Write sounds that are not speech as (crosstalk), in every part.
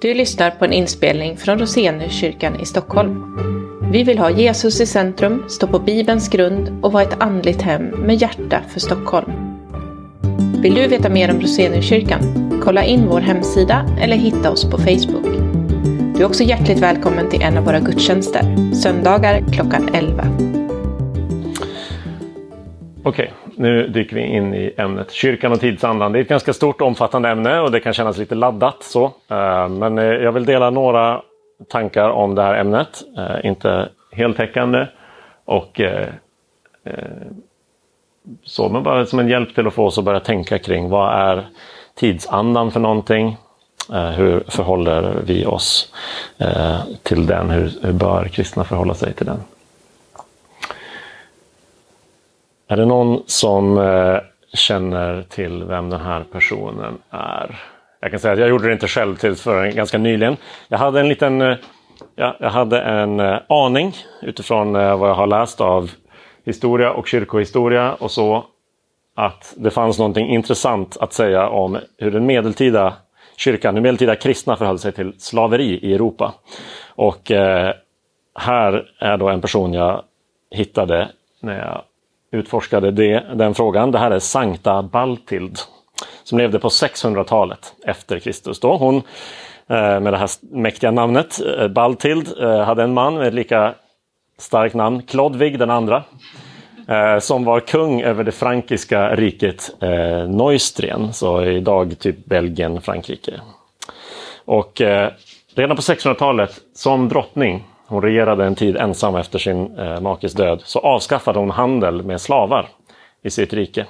Du lyssnar på en inspelning från Roseniuskyrkan i Stockholm. Vi vill ha Jesus i centrum, stå på Bibelns grund och vara ett andligt hem med hjärta för Stockholm. Vill du veta mer om Roseniuskyrkan? Kolla in vår hemsida eller hitta oss på Facebook. Du är också hjärtligt välkommen till en av våra gudstjänster, söndagar klockan 11. Okej, nu dyker vi in i ämnet kyrkan och tidsandan. Det är ett ganska stort omfattande ämne och det kan kännas lite laddat. så. Eh, men eh, jag vill dela några tankar om det här ämnet. Eh, inte heltäckande och så, men bara som en hjälp till att få oss att börja tänka kring vad är tidsandan för någonting? Hur förhåller vi oss till den? Hur bör kristna förhålla sig till den? Är det någon som eh, känner till vem den här personen är? Jag kan säga att jag gjorde det inte själv till förrän ganska nyligen. Jag hade en liten eh, ja, jag hade en eh, aning utifrån vad jag har läst av historia och kyrkohistoria och så att det fanns någonting intressant att säga om hur den medeltida kyrkan, hur medeltida kristna förhöll sig till slaveri i Europa. Och eh, här är då en person jag hittade när jag utforskade det, den frågan. Det här är Sankta Baltild som levde på 600-talet efter Kristus. Då. Hon eh, med det här mäktiga namnet, eh, Baltild, eh, hade en man med ett lika starkt namn, Klodvig den andra, som var kung över det frankiska riket Neustrien, så idag typ Belgien, Frankrike. Och redan på 600-talet som drottning, hon regerade en tid ensam efter sin eh, makes död, så avskaffade hon handel med slavar i sitt rike.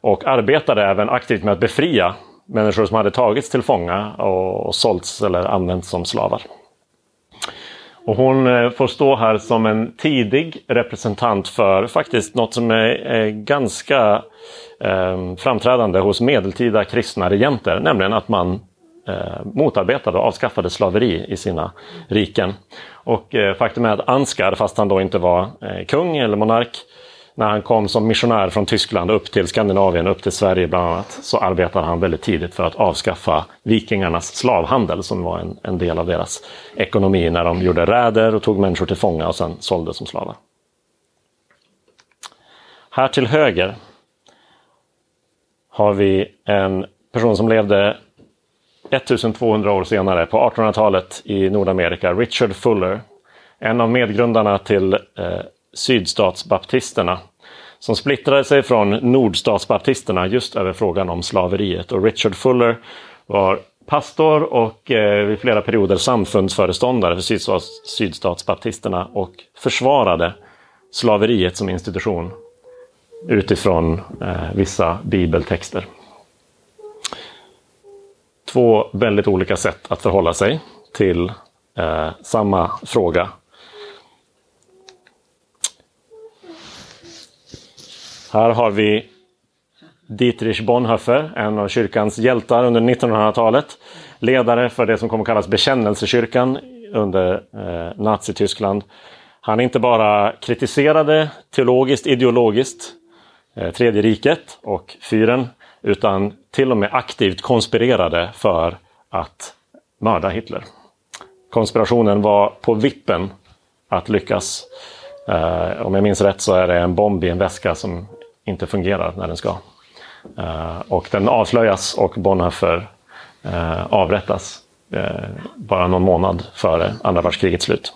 Och arbetade även aktivt med att befria människor som hade tagits till fånga och, och sålts eller använts som slavar. Och hon eh, får stå här som en tidig representant för faktiskt något som är, är ganska eh, framträdande hos medeltida kristna regenter, nämligen att man eh, motarbetade och avskaffade slaveri i sina riken. Och eh, faktum är att Ansgar, fast han då inte var eh, kung eller monark, när han kom som missionär från Tyskland upp till Skandinavien, upp till Sverige bland annat, så arbetade han väldigt tidigt för att avskaffa vikingarnas slavhandel som var en, en del av deras ekonomi när de gjorde räder och tog människor till fånga och sen sålde som slavar. Här till höger har vi en person som levde 1200 år senare, på 1800-talet i Nordamerika, Richard Fuller. En av medgrundarna till eh, sydstatsbaptisterna som splittrade sig från nordstatsbaptisterna just över frågan om slaveriet. Och Richard Fuller var pastor och eh, vid flera perioder samfundsföreståndare för sydstats, sydstatsbaptisterna och försvarade slaveriet som institution utifrån eh, vissa bibeltexter. Två väldigt olika sätt att förhålla sig till eh, samma fråga Här har vi Dietrich Bonhoeffer, en av kyrkans hjältar under 1900-talet. Ledare för det som kommer att kallas bekännelsekyrkan under eh, Nazityskland. Han inte bara kritiserade teologiskt, ideologiskt eh, Tredje riket och fyren, utan till och med aktivt konspirerade för att mörda Hitler. Konspirationen var på vippen att lyckas. Eh, om jag minns rätt så är det en bomb i en väska som inte fungerar när den ska. Uh, och den avslöjas och Bonhoeffer uh, avrättas uh, bara någon månad före andra världskrigets slut.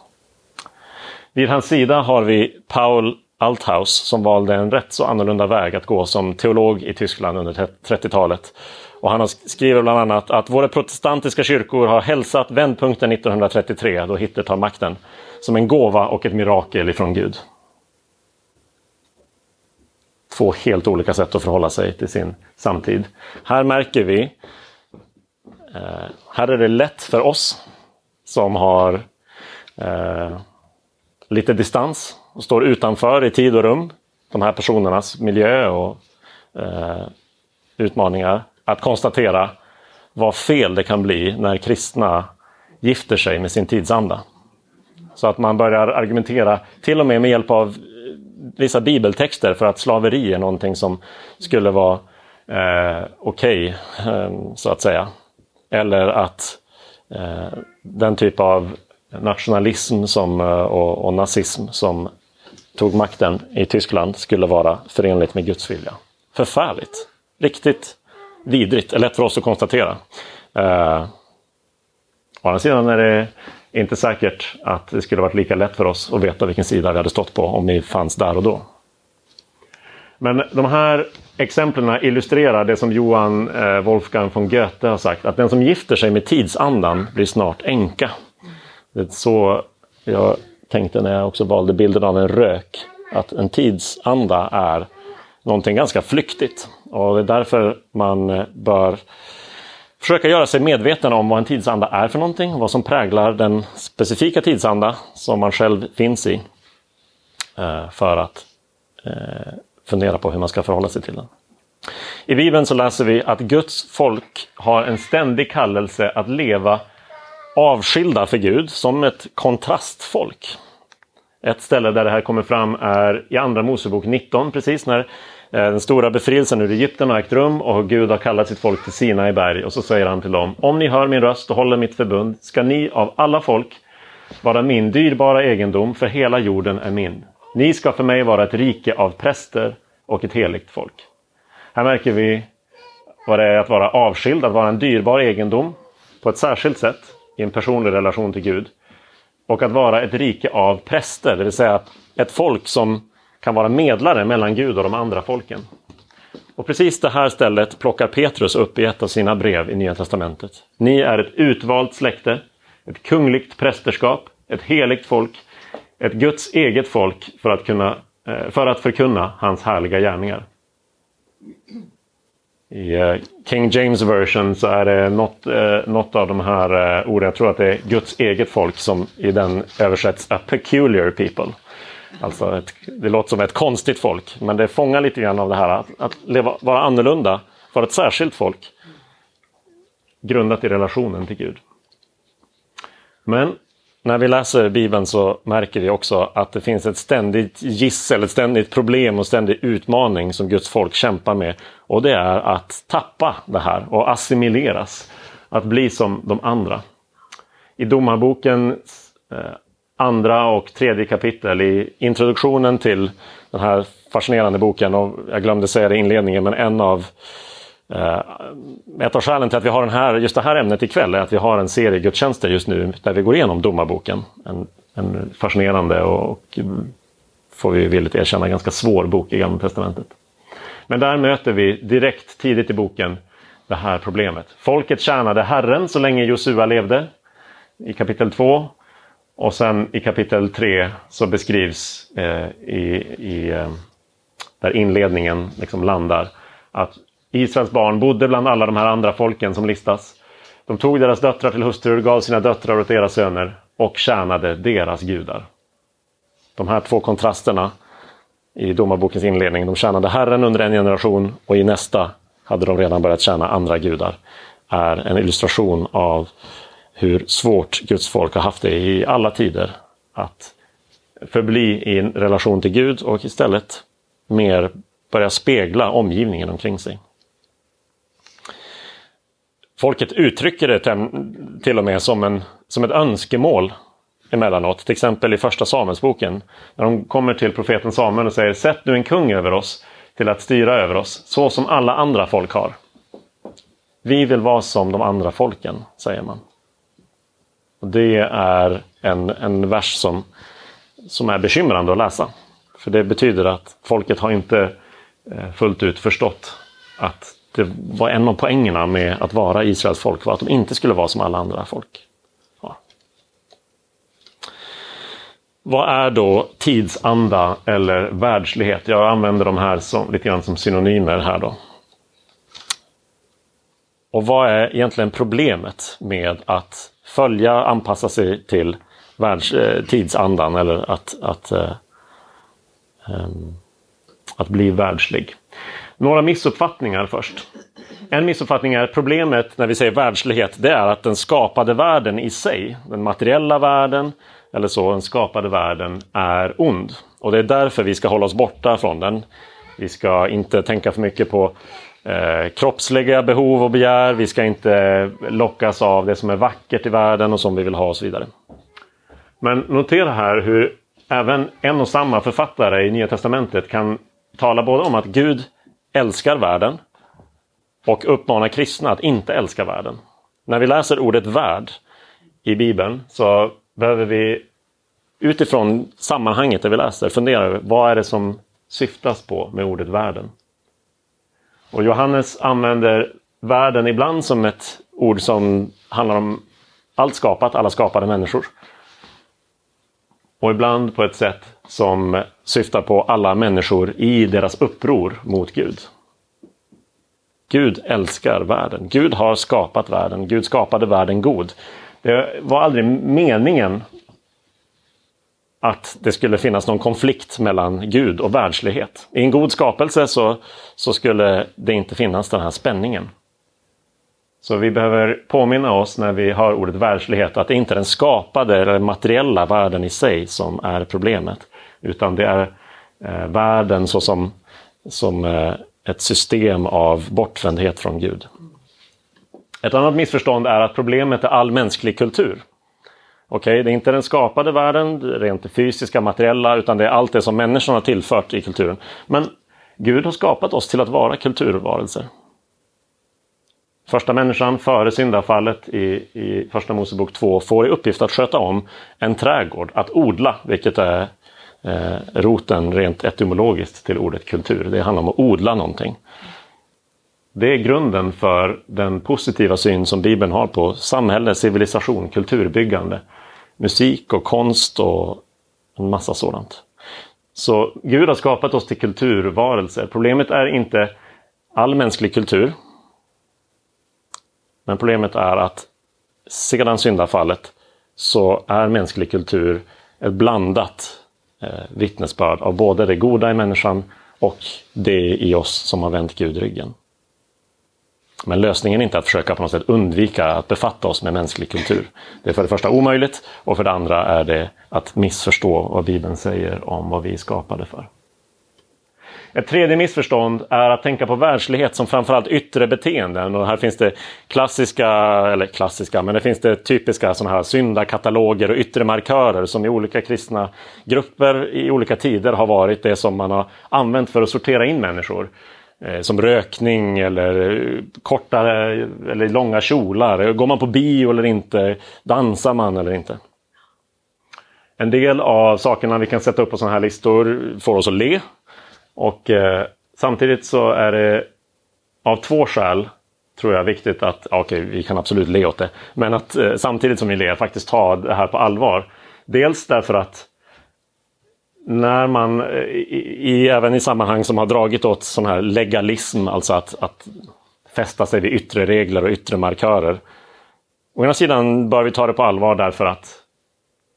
Vid hans sida har vi Paul Althaus som valde en rätt så annorlunda väg att gå som teolog i Tyskland under 30-talet. Och han skriver bland annat att våra protestantiska kyrkor har hälsat vändpunkten 1933 då Hitler tar makten som en gåva och ett mirakel ifrån Gud två helt olika sätt att förhålla sig till sin samtid. Här märker vi, eh, här är det lätt för oss som har eh, lite distans och står utanför i tid och rum, de här personernas miljö och eh, utmaningar, att konstatera vad fel det kan bli när kristna gifter sig med sin tidsanda. Så att man börjar argumentera, till och med med hjälp av eh, vissa bibeltexter för att slaveri är någonting som skulle vara eh, okej, okay, eh, så att säga. Eller att eh, den typ av nationalism som, eh, och, och nazism som tog makten i Tyskland skulle vara förenligt med Guds vilja. Förfärligt! Riktigt vidrigt, är lätt för oss att konstatera. Eh, å andra sidan är det inte säkert att det skulle varit lika lätt för oss att veta vilken sida vi hade stått på om vi fanns där och då. Men de här exemplen illustrerar det som Johan eh, Wolfgang von Goethe har sagt, att den som gifter sig med tidsandan blir snart änka. Det är så jag tänkte när jag också valde bilden av en rök, att en tidsanda är någonting ganska flyktigt. Och det är därför man eh, bör försöka göra sig medveten om vad en tidsanda är för någonting, vad som präglar den specifika tidsanda som man själv finns i. Eh, för att eh, fundera på hur man ska förhålla sig till den. I Bibeln så läser vi att Guds folk har en ständig kallelse att leva avskilda för Gud som ett kontrastfolk. Ett ställe där det här kommer fram är i Andra Mosebok 19, precis när eh, den stora befrielsen ur Egypten har ägt rum och Gud har kallat sitt folk till Sina i berg. Och så säger han till dem, om ni hör min röst och håller mitt förbund ska ni av alla folk vara min dyrbara egendom, för hela jorden är min. Ni ska för mig vara ett rike av präster och ett heligt folk. Här märker vi vad det är att vara avskild, att vara en dyrbar egendom på ett särskilt sätt i en personlig relation till Gud. Och att vara ett rike av präster, det vill säga ett folk som kan vara medlare mellan Gud och de andra folken. Och precis det här stället plockar Petrus upp i ett av sina brev i Nya Testamentet. Ni är ett utvalt släkte, ett kungligt prästerskap, ett heligt folk, ett Guds eget folk för att, kunna, eh, för att förkunna hans härliga gärningar. I eh, King James version så är det något, eh, något av de här eh, orden, jag tror att det är Guds eget folk som i den översätts a peculiar people. Alltså ett, det låter som ett konstigt folk, men det fångar lite grann av det här att, att leva, vara annorlunda, vara ett särskilt folk. Grundat i relationen till Gud. Men när vi läser Bibeln så märker vi också att det finns ett ständigt gissel, ett ständigt problem och ständig utmaning som Guds folk kämpar med. Och det är att tappa det här och assimileras. Att bli som de andra. I Domarboken eh, andra och tredje kapitel i introduktionen till den här fascinerande boken. Och jag glömde säga det i inledningen, men en av eh, ett av skälen till att vi har den här, just det här ämnet ikväll är att vi har en serie gudstjänster just nu där vi går igenom domarboken. En, en fascinerande och, och får vi villigt erkänna, ganska svår bok i Gamla Testamentet. Men där möter vi direkt tidigt i boken det här problemet. Folket tjänade Herren så länge Josua levde i kapitel 2. Och sen i kapitel 3 så beskrivs eh, i, i eh, där inledningen liksom landar att Israels barn bodde bland alla de här andra folken som listas. De tog deras döttrar till hustrur, gav sina döttrar åt deras söner och tjänade deras gudar. De här två kontrasterna i domarbokens inledning. De tjänade Herren under en generation och i nästa hade de redan börjat tjäna andra gudar. är en illustration av hur svårt Guds folk har haft det i alla tider att förbli i en relation till Gud och istället mer börja spegla omgivningen omkring sig. Folket uttrycker det till och med som, en, som ett önskemål emellanåt. Till exempel i första Samuelsboken. När de kommer till profeten Samuel och säger Sätt nu en kung över oss till att styra över oss, så som alla andra folk har. Vi vill vara som de andra folken, säger man. Och det är en, en vers som, som är bekymrande att läsa. För det betyder att folket har inte eh, fullt ut förstått att det var en av poängerna med att vara Israels folk var att de inte skulle vara som alla andra folk. Ja. Vad är då tidsanda eller världslighet? Jag använder de här som, lite grann som synonymer här då. Och vad är egentligen problemet med att följa, anpassa sig till världs, eh, tidsandan eller att, att, eh, eh, att bli världslig. Några missuppfattningar först. En missuppfattning är problemet när vi säger världslighet, det är att den skapade världen i sig, den materiella världen eller så, den skapade världen är ond. Och det är därför vi ska hålla oss borta från den. Vi ska inte tänka för mycket på eh, kroppsliga behov och begär. Vi ska inte lockas av det som är vackert i världen och som vi vill ha och så vidare. Men notera här hur även en och samma författare i Nya Testamentet kan tala både om att Gud älskar världen och uppmanar kristna att inte älska världen. När vi läser ordet värld i Bibeln så behöver vi utifrån sammanhanget där vi läser fundera över vad är det som syftas på med ordet världen. Och Johannes använder världen ibland som ett ord som handlar om allt skapat, alla skapade människor. Och ibland på ett sätt som syftar på alla människor i deras uppror mot Gud. Gud älskar världen. Gud har skapat världen. Gud skapade världen god. Det var aldrig meningen att det skulle finnas någon konflikt mellan Gud och världslighet. I en god skapelse så, så skulle det inte finnas den här spänningen. Så vi behöver påminna oss när vi hör ordet världslighet att det inte är den skapade eller materiella världen i sig som är problemet. Utan det är eh, världen såsom som, eh, ett system av bortvändhet från Gud. Ett annat missförstånd är att problemet är all mänsklig kultur. Okej, okay, det är inte den skapade världen, rent fysiska, materiella, utan det är allt det som människan har tillfört i kulturen. Men Gud har skapat oss till att vara kulturvarelser. Första människan före syndafallet i, i Första Mosebok 2 får i uppgift att sköta om en trädgård, att odla, vilket är eh, roten rent etymologiskt till ordet kultur. Det handlar om att odla någonting. Det är grunden för den positiva syn som Bibeln har på samhälle, civilisation, kulturbyggande, musik och konst och en massa sådant. Så Gud har skapat oss till kulturvarelser. Problemet är inte all mänsklig kultur. Men problemet är att sedan syndafallet så är mänsklig kultur ett blandat eh, vittnesbörd av både det goda i människan och det i oss som har vänt Gud ryggen. Men lösningen är inte att försöka på något sätt undvika att befatta oss med mänsklig kultur. Det är för det första omöjligt och för det andra är det att missförstå vad Bibeln säger om vad vi är skapade för. Ett tredje missförstånd är att tänka på världslighet som framförallt yttre beteenden. Och här finns det klassiska, eller klassiska, men det finns det typiska sådana här syndakataloger och yttre markörer som i olika kristna grupper i olika tider har varit det som man har använt för att sortera in människor. Eh, som rökning eller eh, kortare eller långa kjolar. Går man på bio eller inte? Dansar man eller inte? En del av sakerna vi kan sätta upp på sådana här listor får oss att le. Och eh, samtidigt så är det av två skäl tror jag viktigt att, okej okay, vi kan absolut le åt det, men att eh, samtidigt som vi ler faktiskt ta det här på allvar. Dels därför att när man, eh, i, i, även i sammanhang som har dragit åt sån här legalism, alltså att, att fästa sig vid yttre regler och yttre markörer. Å ena sidan bör vi ta det på allvar därför att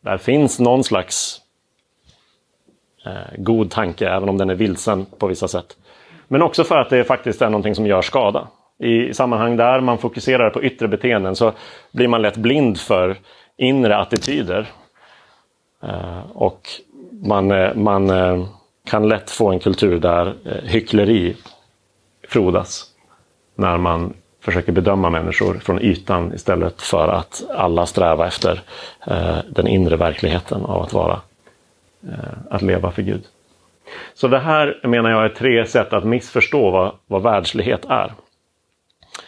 där finns någon slags eh, god tanke, även om den är vilsen på vissa sätt. Men också för att det faktiskt är någonting som gör skada. I sammanhang där man fokuserar på yttre beteenden så blir man lätt blind för inre attityder. Eh, och man, eh, man eh, kan lätt få en kultur där eh, hyckleri frodas. När man försöker bedöma människor från ytan istället för att alla sträva efter den inre verkligheten av att vara, att leva för Gud. Så det här menar jag är tre sätt att missförstå vad, vad världslighet är.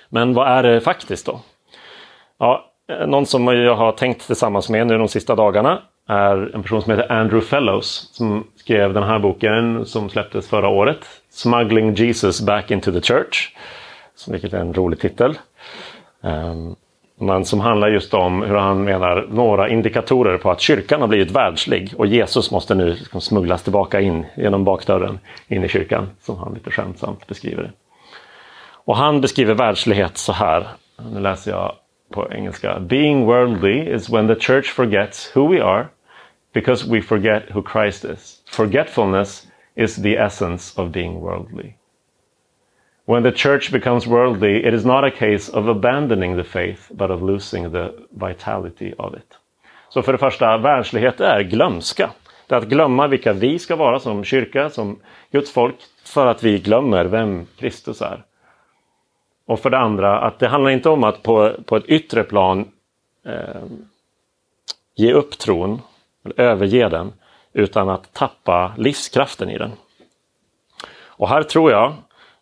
Men vad är det faktiskt då? Ja, någon som jag har tänkt tillsammans med nu de sista dagarna är en person som heter Andrew Fellows som skrev den här boken som släpptes förra året. Smuggling Jesus back into the church. Vilket är en rolig titel. Ehm, men som handlar just om hur han menar några indikatorer på att kyrkan har blivit världslig och Jesus måste nu liksom smugglas tillbaka in genom bakdörren in i kyrkan, som han lite skämtsamt beskriver det. Och han beskriver världslighet så här, nu läser jag på engelska. Being worldly is when the church forgets who we are because we forget who Christ is. Forgetfulness is the essence of being worldly. When the church becomes worldly, it is not a case of abandoning the faith, but of losing the vitality of it. Så för det första, världslighet är glömska. Det är att glömma vilka vi ska vara som kyrka, som Guds folk, för att vi glömmer vem Kristus är. Och för det andra att det handlar inte om att på, på ett yttre plan eh, ge upp tron, överge den, utan att tappa livskraften i den. Och här tror jag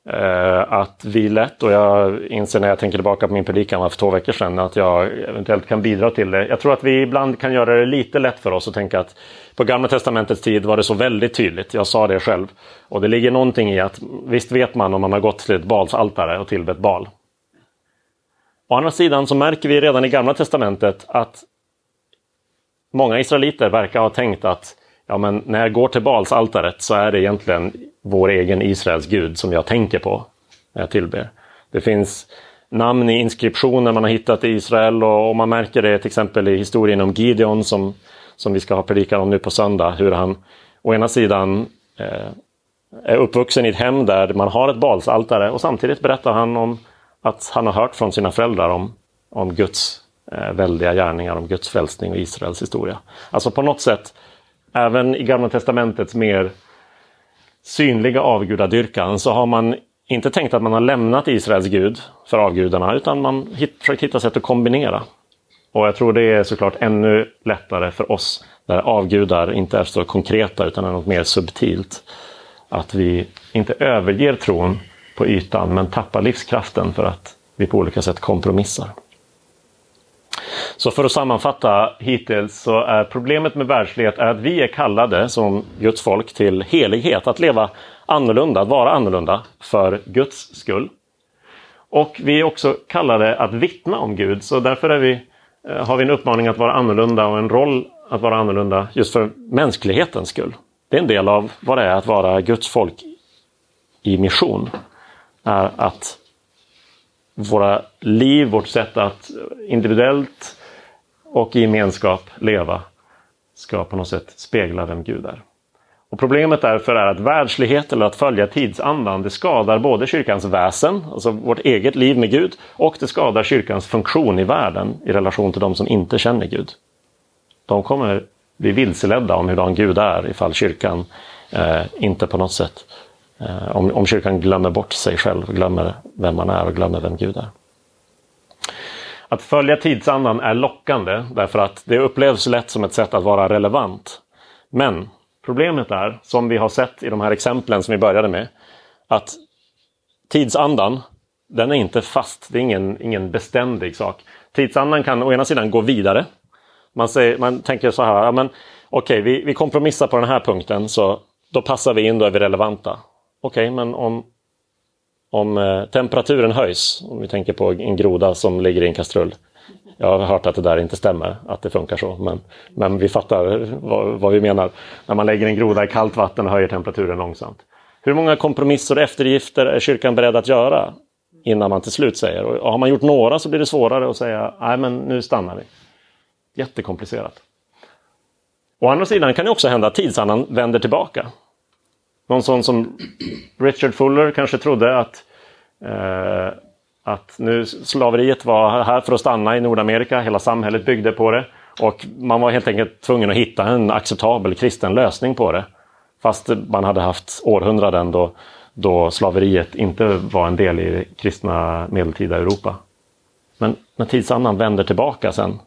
eh, att vi lätt, och jag inser när jag tänker tillbaka på min predikan för två veckor sedan, att jag eventuellt kan bidra till det. Jag tror att vi ibland kan göra det lite lätt för oss att tänka att på Gamla Testamentets tid var det så väldigt tydligt. Jag sa det själv. Och det ligger någonting i att visst vet man om man har gått till ett balsaltare och tillbett bal. Å andra sidan så märker vi redan i Gamla Testamentet att många israeliter verkar ha tänkt att ja, men när jag går till balsaltaret så är det egentligen vår egen Israels Gud som jag tänker på när jag tillber. Det finns namn i inskriptioner man har hittat i Israel och, man märker det till exempel i historien om Gideon som, som vi ska ha predikan om nu på söndag. Hur han å ena sidan eh, är uppvuxen i ett hem där man har ett balsaltare och samtidigt berättar han om att han har hört från sina föräldrar om, om Guds eh, väldiga gärningar, om Guds frälsning och Israels historia. Alltså på något sätt, även i Gamla Testamentets mer synliga avgudadyrkan så har man inte tänkt att man har lämnat Israels gud för avgudarna utan man hit, försökt hitta sätt att kombinera. Och jag tror det är såklart ännu lättare för oss där avgudar inte är så konkreta utan är något mer subtilt. Att vi inte överger tron på ytan men tappar livskraften för att vi på olika sätt kompromissar. Så för att sammanfatta hittills så är problemet med världslighet är att vi är kallade som Guds folk till helighet, att leva annorlunda, att vara annorlunda för Guds skull. Och vi är också kallade att vittna om Gud, så därför är vi, eh, har vi en uppmaning att vara annorlunda och en roll att vara annorlunda just för mänsklighetens skull. Det är en del av vad det är att vara Guds folk i mission. Är att våra liv, vårt sätt att individuellt och i gemenskap leva ska på något sätt spegla vem Gud är. Och Problemet därför är att världslighet eller att följa tidsandan det skadar både kyrkans väsen, alltså vårt eget liv med Gud, och det skadar kyrkans funktion i världen i relation till de som inte känner Gud. De kommer bli vilseledda om hurdan Gud är ifall kyrkan eh, inte på något sätt Eh, Eh, om, om kyrkan glömmer bort sig själv, glömmer vem man är och glömmer vem Gud är. Att följa tidsandan är lockande därför att det upplevs lätt som ett sätt att vara relevant. Men problemet är, som vi har sett i de här exemplen som vi började med, att tidsandan, den är inte fast, det är ingen, ingen beständig sak. Tidsandan kan å ena sidan gå vidare. Man, säger, man tänker så här, ja, men okej, okay, vi, vi kompromissar på den här punkten så då passar vi in, då är vi relevanta. Okej, okay, men om, om eh, temperaturen höjs, om vi tänker på en groda som ligger i en kastrull. Jag har hört att det där inte stämmer, att det funkar så, men, men vi fattar vad, vad vi menar. När man lägger en groda i kallt vatten och höjer temperaturen långsamt. Hur många kompromisser och eftergifter är kyrkan beredd att göra innan man till slut säger, och har man gjort några så blir det svårare att säga, nej men nu stannar vi. Jättekomplicerat. Å andra sidan kan det också hända att tidsandan vänder tillbaka. Någon sån som Richard Fuller kanske trodde att, eh, att nu slaveriet var här för att stanna i Nordamerika. Hela samhället byggde på det. Och man var helt enkelt tvungen att hitta en acceptabel kristen lösning på det. Fast man hade haft århundraden då, då slaveriet inte var en del i det kristna medeltida Europa. Men när tidsandan vänder tillbaka sen,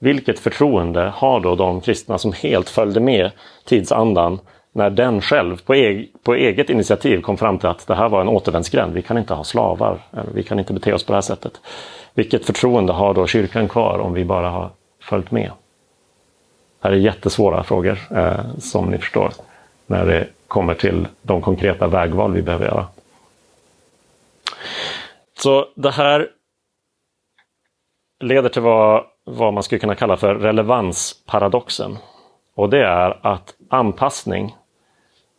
vilket förtroende har då de kristna som helt följde med tidsandan när den själv på, eg på eget initiativ kom fram till att det här var en återvändsgränd. Vi kan inte ha slavar. Vi kan inte bete oss på det här sättet. Vilket förtroende har då kyrkan kvar om vi bara har följt med? Det här är jättesvåra frågor eh, som ni förstår när det kommer till de konkreta vägval vi behöver göra. Så det här leder till vad, vad man skulle kunna kalla för relevansparadoxen. Och det är att anpassning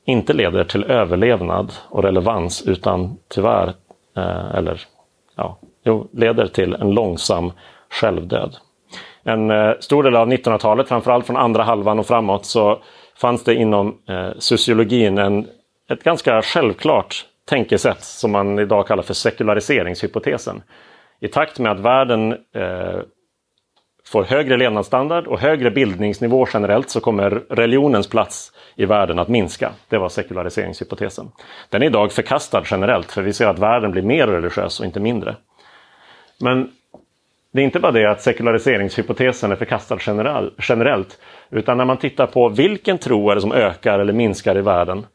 inte leder till överlevnad och relevans utan tyvärr, eh, eller ja, jo, leder till en långsam självdöd. En eh, stor del av 1900-talet, framförallt från andra halvan och framåt, så fanns det inom eh, sociologin en, ett ganska självklart tänkesätt som man idag kallar för sekulariseringshypotesen. I takt med att världen eh, får högre levnadsstandard och högre bildningsnivå generellt så kommer religionens plats i världen att minska. Det var sekulariseringshypotesen. Den är idag förkastad generellt för vi ser att världen blir mer religiös och inte mindre. Men det är inte bara det att sekulariseringshypotesen är förkastad generellt, utan när man tittar på vilken tro är det som ökar eller minskar i världen,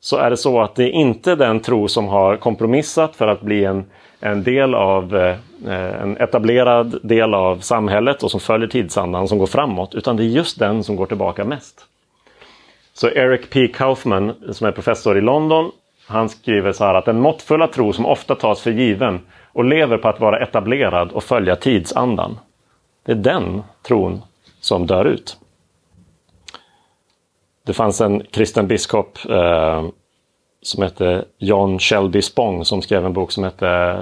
så är det så att det är inte den tro som har kompromissat för att bli en, en del av eh, eh, en etablerad del av samhället och som följer tidsandan som går framåt, utan det är just den som går tillbaka mest. Så Eric P. Kaufman, som är professor i London, han skriver så här att den måttfulla tro som ofta tas för given och lever på att vara etablerad och följa tidsandan. Det är den tron som dör ut. Det fanns en kristen biskop eh, som hette John Shelby Spong som skrev en bok som hette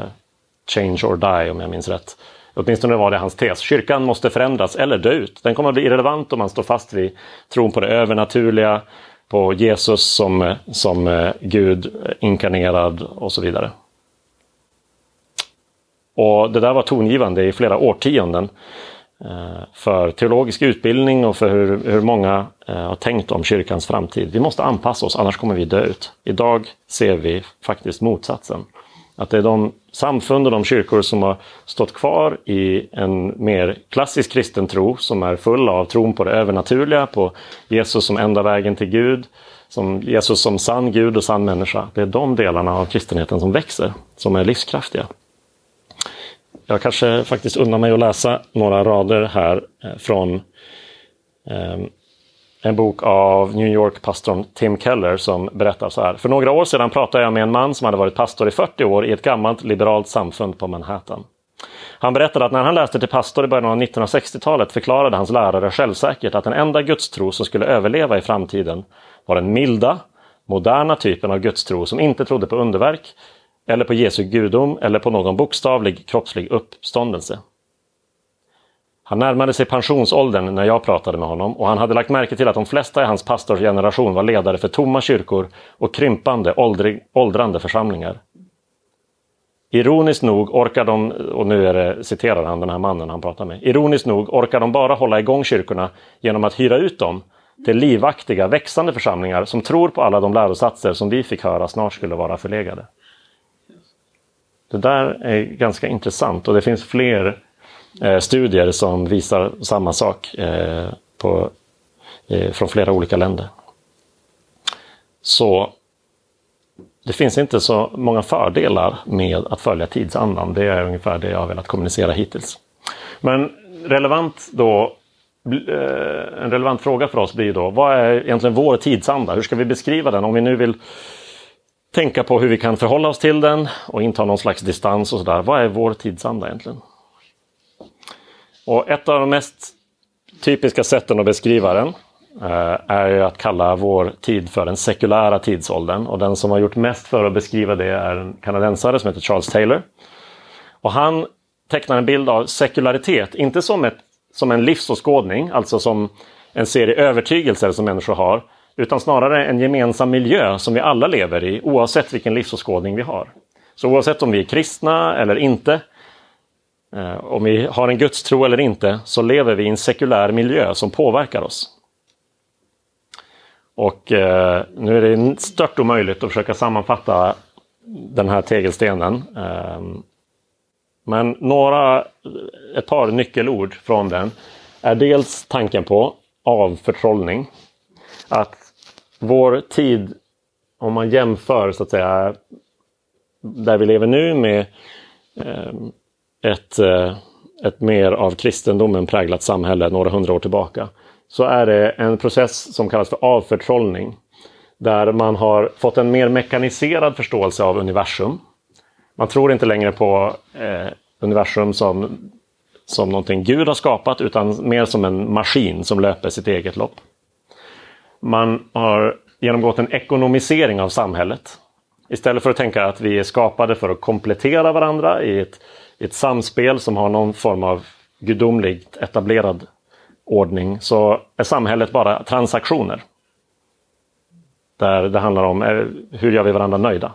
Change or Die om jag minns rätt. Åtminstone var det hans tes. Kyrkan måste förändras eller dö ut. Den kommer att bli irrelevant om man står fast vid tron på det övernaturliga, på Jesus som, som eh, Gud inkarnerad och så vidare. Och det där var tongivande i flera årtionden Eh, för teologisk utbildning och för hur, hur många eh, har tänkt om kyrkans framtid. Vi måste anpassa oss, annars kommer vi dö ut. Idag ser vi faktiskt motsatsen. Att det är de samfund och de kyrkor som har stått kvar i en mer klassisk kristen tro som är full av tron på det övernaturliga, på Jesus som enda vägen till Gud, som Jesus som sann Gud och sann människa. Det är de delarna av kristenheten som växer, som är livskraftiga. Jag kanske faktiskt unnar mig att läsa några rader här eh, från eh, en bok av New York-pastorn Tim Keller som berättar så här. För några år sedan pratade jag med en man som hade varit pastor i 40 år i ett gammalt liberalt samfund på Manhattan. Han berättade att när han läste till pastor i början av 1960-talet förklarade hans lärare självsäkert att den enda gudstro som skulle överleva i framtiden var den milda, moderna typen av gudstro som inte trodde på underverk eller på Jesu gudom eller på någon bokstavlig kroppslig uppståndelse. Han närmade sig pensionsåldern när jag pratade med honom och han hade lagt märke till att de flesta i hans pastorsgeneration var ledare för tomma kyrkor och krympande, åldrig, åldrande församlingar. Ironiskt nog orkar de, och nu är det, citerar han den här mannen han pratar med. Ironiskt nog orkar de bara hålla igång kyrkorna genom att hyra ut dem till livaktiga, växande församlingar som tror på alla de lärosatser som vi fick höra snart skulle vara förlegade. Det där är ganska intressant och det finns fler eh, studier som visar samma sak eh, på, eh, från flera olika länder. Så det finns inte så många fördelar med att följa tidsandan. Det är ungefär det jag har velat kommunicera hittills. Men relevant då, eh, en relevant fråga för oss blir då, vad är egentligen vår tidsanda? Hur ska vi beskriva den? Om vi nu vill tänka på hur vi kan förhålla oss till den och inta någon slags distans och sådär. Vad är vår tidsanda egentligen? Och ett av de mest typiska sätten att beskriva den eh, är att kalla vår tid för den sekulära tidsåldern. Och den som har gjort mest för att beskriva det är en kanadensare som heter Charles Taylor. Och han tecknar en bild av sekularitet, inte som, ett, som en livsåskådning, alltså som en serie övertygelser som människor har, utan snarare en gemensam miljö som vi alla lever i oavsett vilken livsåskådning vi har. Så oavsett om vi är kristna eller inte, eh, om vi har en gudstro eller inte, så lever vi i en sekulär miljö som påverkar oss. Och eh, nu är det stört omöjligt att försöka sammanfatta den här tegelstenen. Eh, men några, ett par nyckelord från den är dels tanken på avförtrollning. Att vår tid, om man jämför så att säga där vi lever nu med eh, ett, eh, ett mer av kristendomen präglat samhälle några hundra år tillbaka, så är det en process som kallas för avförtrollning. Där man har fått en mer mekaniserad förståelse av universum. Man tror inte längre på eh, universum som, som någonting Gud har skapat utan mer som en maskin som löper sitt eget lopp. Man har genomgått en ekonomisering av samhället. Istället för att tänka att vi är skapade för att komplettera varandra i ett, i ett samspel som har någon form av gudomligt etablerad ordning så är samhället bara transaktioner. Där det handlar om eh, hur gör vi varandra nöjda.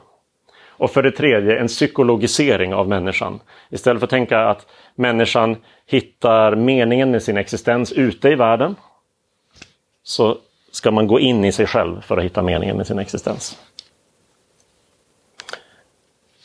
Och för det tredje en psykologisering av människan. Istället för att tänka att människan hittar meningen med sin existens ute i världen så ska man gå in i sig själv för att hitta meningen med sin existens.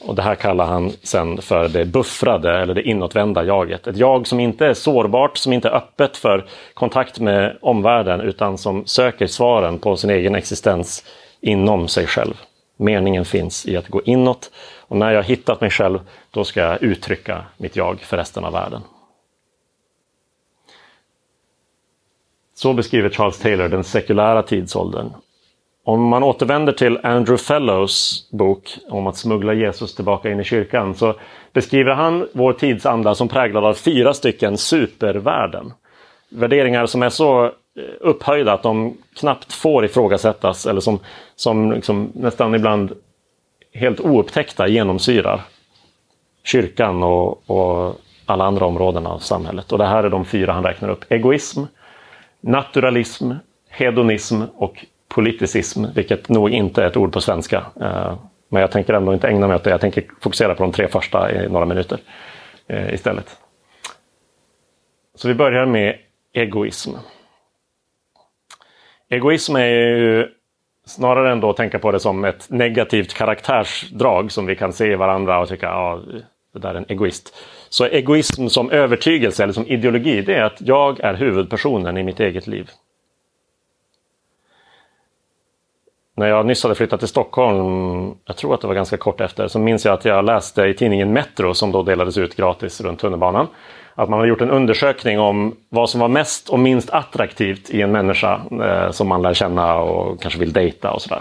Och Det här kallar han sen för det buffrade eller det inåtvända jaget. Ett jag som inte är sårbart, som inte är öppet för kontakt med omvärlden utan som söker svaren på sin egen existens inom sig själv. Meningen finns i att gå inåt och när jag hittat mig själv då ska jag uttrycka mitt jag för resten av världen. Så beskriver Charles Taylor den sekulära tidsåldern. Om man återvänder till Andrew Fellows bok om att smuggla Jesus tillbaka in i kyrkan så beskriver han vår tidsanda som präglad av fyra stycken supervärden. Värderingar som är så eh, upphöjda att de knappt får ifrågasättas eller som, som liksom nästan ibland helt oupptäckta genomsyrar kyrkan och, och alla andra områden av samhället. Och det här är de fyra han räknar upp. Egoism, naturalism, hedonism och politicism, vilket nog inte är ett ord på svenska. Eh, men jag tänker ändå inte ägna mig åt det. Jag tänker fokusera på de tre första i några minuter eh, istället. Så vi börjar med egoism. Egoism är ju snarare än att tänka på det som ett negativt karaktärsdrag som vi kan se i varandra och tycka ja, det där är en egoist. Så egoism som övertygelse eller som ideologi, det är att jag är huvudpersonen i mitt eget liv. När jag nyss hade flyttat till Stockholm, jag tror att det var ganska kort efter, så minns jag att jag läste i tidningen Metro som då delades ut gratis runt tunnelbanan. Att man hade gjort en undersökning om vad som var mest och minst attraktivt i en människa eh, som man lär känna och kanske vill dejta och sådär.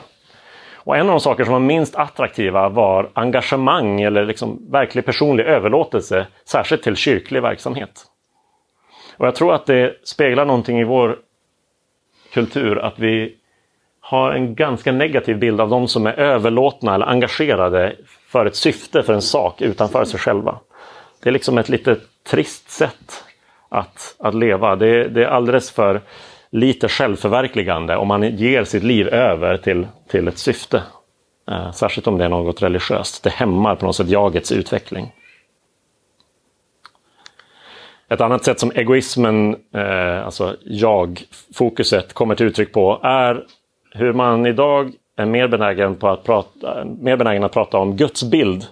Och en av de saker som var minst attraktiva var engagemang eller liksom verklig personlig överlåtelse, särskilt till kyrklig verksamhet. Och jag tror att det speglar någonting i vår kultur att vi har en ganska negativ bild av de som är överlåtna eller engagerade för ett syfte, för en sak utanför sig själva. Det är liksom ett lite trist sätt att, att leva. Det, det är alldeles för lite självförverkligande om man ger sitt liv över till, till ett syfte. Eh, särskilt om det är något religiöst. Det hämmar på något sätt jagets utveckling. Ett annat sätt som egoismen, eh, alltså jag-fokuset, kommer till uttryck på är hur man idag är mer benägen, på att prata, mer benägen att prata om Guds bild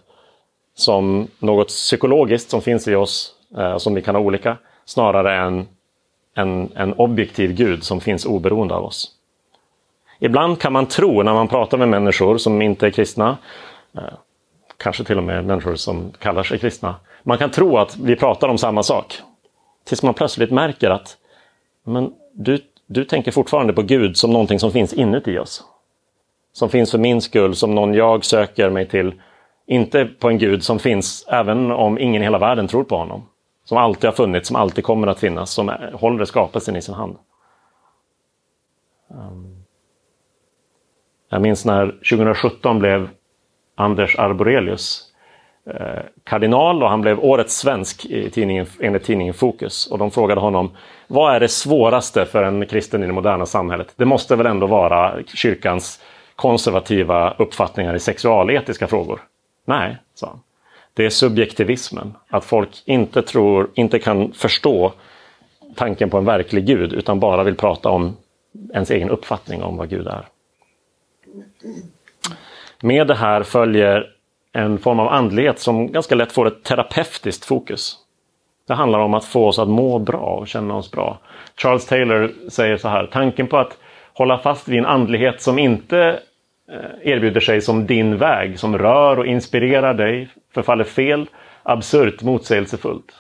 som något psykologiskt som finns i oss, eh, som vi kan ha olika, snarare än en, en objektiv Gud som finns oberoende av oss. Ibland kan man tro när man pratar med människor som inte är kristna, eh, kanske till och med människor som kallar sig kristna, man kan tro att vi pratar om samma sak. Tills man plötsligt märker att men du du tänker fortfarande på Gud som någonting som finns inuti oss. Som finns för min skull, som någon jag söker mig till. Inte på en Gud som finns även om ingen i hela världen tror på honom. Som alltid har funnits, som alltid kommer att finnas, som håller skapelsen i sin hand. Ehm, jag minns när 2017 blev Anders Arborelius eh, kardinal och han blev årets svensk i tidningen, enligt tidningen Fokus. Och de frågade honom vad är det svåraste för en kristen i det moderna samhället? Det måste väl ändå vara kyrkans konservativa uppfattningar i sexualetiska frågor? Nej, sa han. Det är subjektivismen. Att folk inte tror, inte kan förstå tanken på en verklig gud utan bara vill prata om ens egen uppfattning om vad Gud är. Med det här följer en form av andlighet som ganska lätt får ett terapeutiskt fokus. Det handlar om att få oss att må bra och känna oss bra. Charles Taylor säger så här, tanken på att hålla fast vid en andlighet som inte eh, erbjuder sig som din väg, som rör och inspirerar dig, förfaller fel, absurt, motsägelsefullt.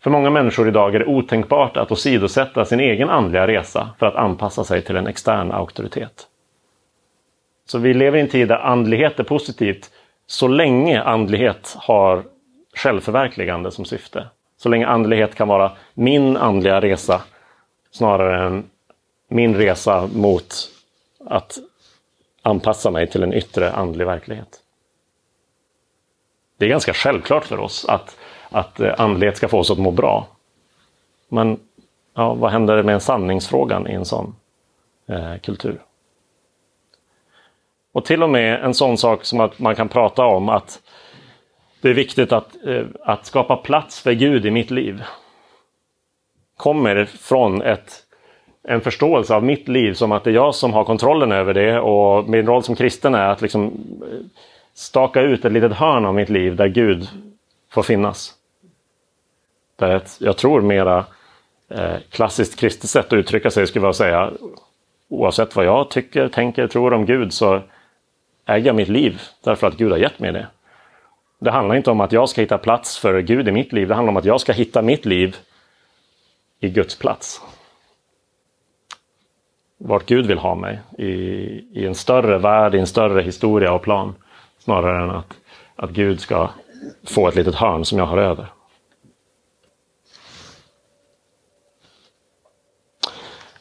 För många människor idag är det otänkbart att åsidosätta sin egen andliga resa för att anpassa sig till en extern auktoritet. Så vi lever i en tid där andlighet är positivt så länge andlighet har självförverkligande som syfte. Så länge andlighet kan vara min andliga resa snarare än min resa mot att anpassa mig till en yttre andlig verklighet. Det är ganska självklart för oss att, att eh, andlighet ska få oss att må bra. Men ja, vad händer med sanningsfrågan i en sån eh, kultur? Och till och med en sån sak som att man kan prata om att det är viktigt att, eh, att skapa plats för Gud i mitt liv. Kommer från ett, en förståelse av mitt liv som att det är jag som har kontrollen över det och min roll som kristen är att liksom eh, staka ut ett litet hörn av mitt liv där Gud får finnas. Där ett, jag tror mera eh, klassiskt kristet sätt att uttrycka sig skulle vara att säga oavsett vad jag tycker, tänker, tror om Gud så äger jag mitt liv därför att Gud har gett mig det. Det handlar inte om att jag ska hitta plats för Gud i mitt liv. Det handlar om att jag ska hitta mitt liv i Guds plats. Vart Gud vill ha mig. I, i en större värld, i en större historia och plan. Snarare än att, att Gud ska få ett litet hörn som jag har över.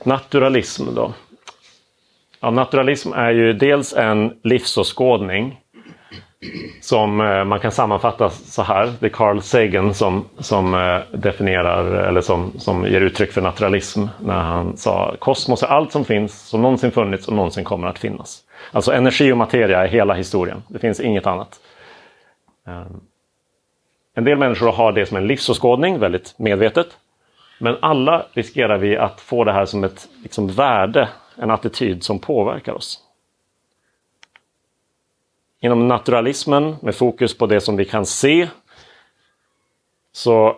Naturalism då. Ja, naturalism är ju dels en livsåskådning som eh, man kan sammanfatta så här. Det är Carl Sagan som, som eh, definierar eller som, som ger uttryck för naturalism när han sa kosmos är allt som finns, som någonsin funnits och någonsin kommer att finnas. Alltså energi och materia är hela historien. Det finns inget annat. Ehm, en del människor har det som en livsåskådning, väldigt medvetet. Men alla riskerar vi att få det här som ett liksom, värde, en attityd som påverkar oss. Inom naturalismen med fokus på det som vi kan se så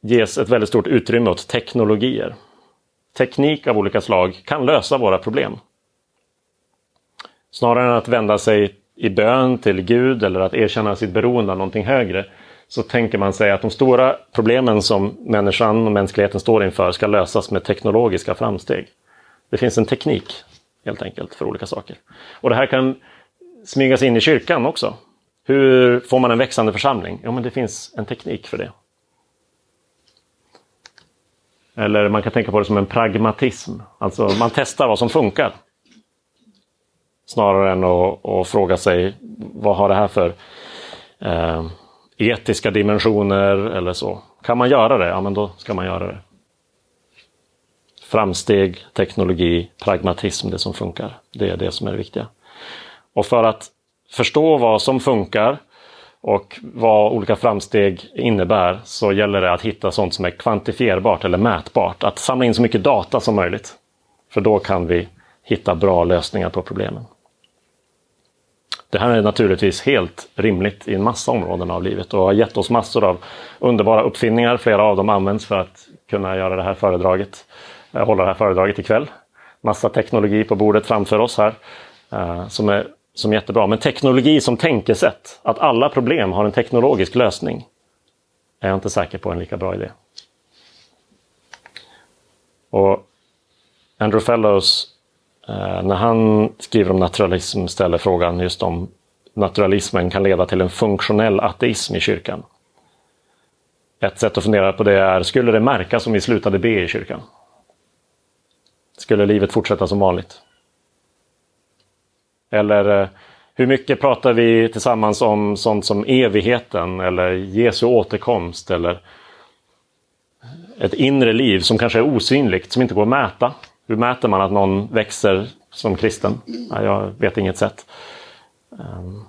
ges ett väldigt stort utrymme åt teknologier. Teknik av olika slag kan lösa våra problem. Snarare än att vända sig i bön till Gud eller att erkänna sitt beroende av någonting högre så tänker man sig att de stora problemen som människan och mänskligheten står inför ska lösas med teknologiska framsteg. Det finns en teknik helt enkelt för olika saker. Och det här kan smygas in i kyrkan också. Hur får man en växande församling? Jo, men det finns en teknik för det. Eller man kan tänka på det som en pragmatism. Alltså man testar vad som funkar. Snarare än att, att fråga sig vad har det här för eh, etiska dimensioner eller så. Kan man göra det? Ja, men då ska man göra det. Framsteg, teknologi, pragmatism, det som funkar. Det är det som är det viktiga. Och för att förstå vad som funkar och vad olika framsteg innebär så gäller det att hitta sånt som är kvantifierbart eller mätbart. Att samla in så mycket data som möjligt. För då kan vi hitta bra lösningar på problemen. Det här är naturligtvis helt rimligt i en massa områden av livet och har gett oss massor av underbara uppfinningar. Flera av dem används för att kunna göra det här föredraget, eh, hålla det här föredraget ikväll. Massa teknologi på bordet framför oss här eh, som är som är jättebra. Men teknologi som tänkesätt, att alla problem har en teknologisk lösning, är jag inte säker på en lika bra idé. Och Andrew Fellows, Eh, när han skriver om naturalism, ställer frågan just om naturalismen kan leda till en funktionell ateism i kyrkan. Ett sätt att fundera på det är, skulle det märkas om vi slutade be i kyrkan? Skulle livet fortsätta som vanligt? Eller eh, hur mycket pratar vi tillsammans om sånt som evigheten eller Jesu återkomst eller ett inre liv som kanske är osynligt, som inte går att mäta. Hur mäter man att någon växer som kristen? Jag vet inget sätt. Ehm,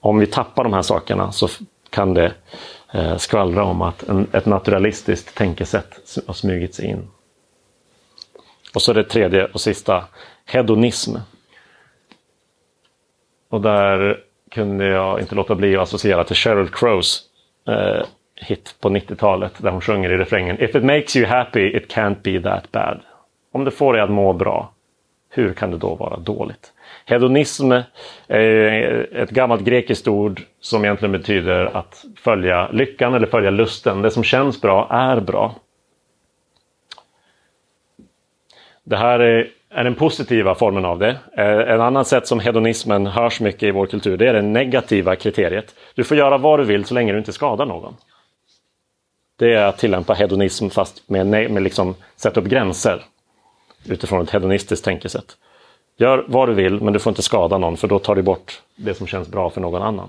om vi tappar de här sakerna så kan det eh, skvallra om att ett naturalistiskt tänkesätt har smugit sig in. Och så det tredje och sista, hedonism. Och där kunde jag inte låta bli att associera till Sheryl Crows eh, hit på 90-talet där hon sjunger i refrängen If it makes you happy it can't be that bad. Om det får dig att må bra, hur kan det då vara dåligt? Hedonism är ett gammalt grekiskt ord som egentligen betyder att följa lyckan eller följa lusten. Det som känns bra är bra. Det här är den positiva formen av det. Eh, en annan sätt som hedonismen hörs mycket i vår kultur, det är det negativa kriteriet. Du får göra vad du vill så länge du inte skadar någon. Det är att tillämpa hedonism fast med, med liksom sätta upp gränser utifrån ett hedonistiskt tänkesätt. Gör vad du vill men du får inte skada någon för då tar du bort det som känns bra för någon annan.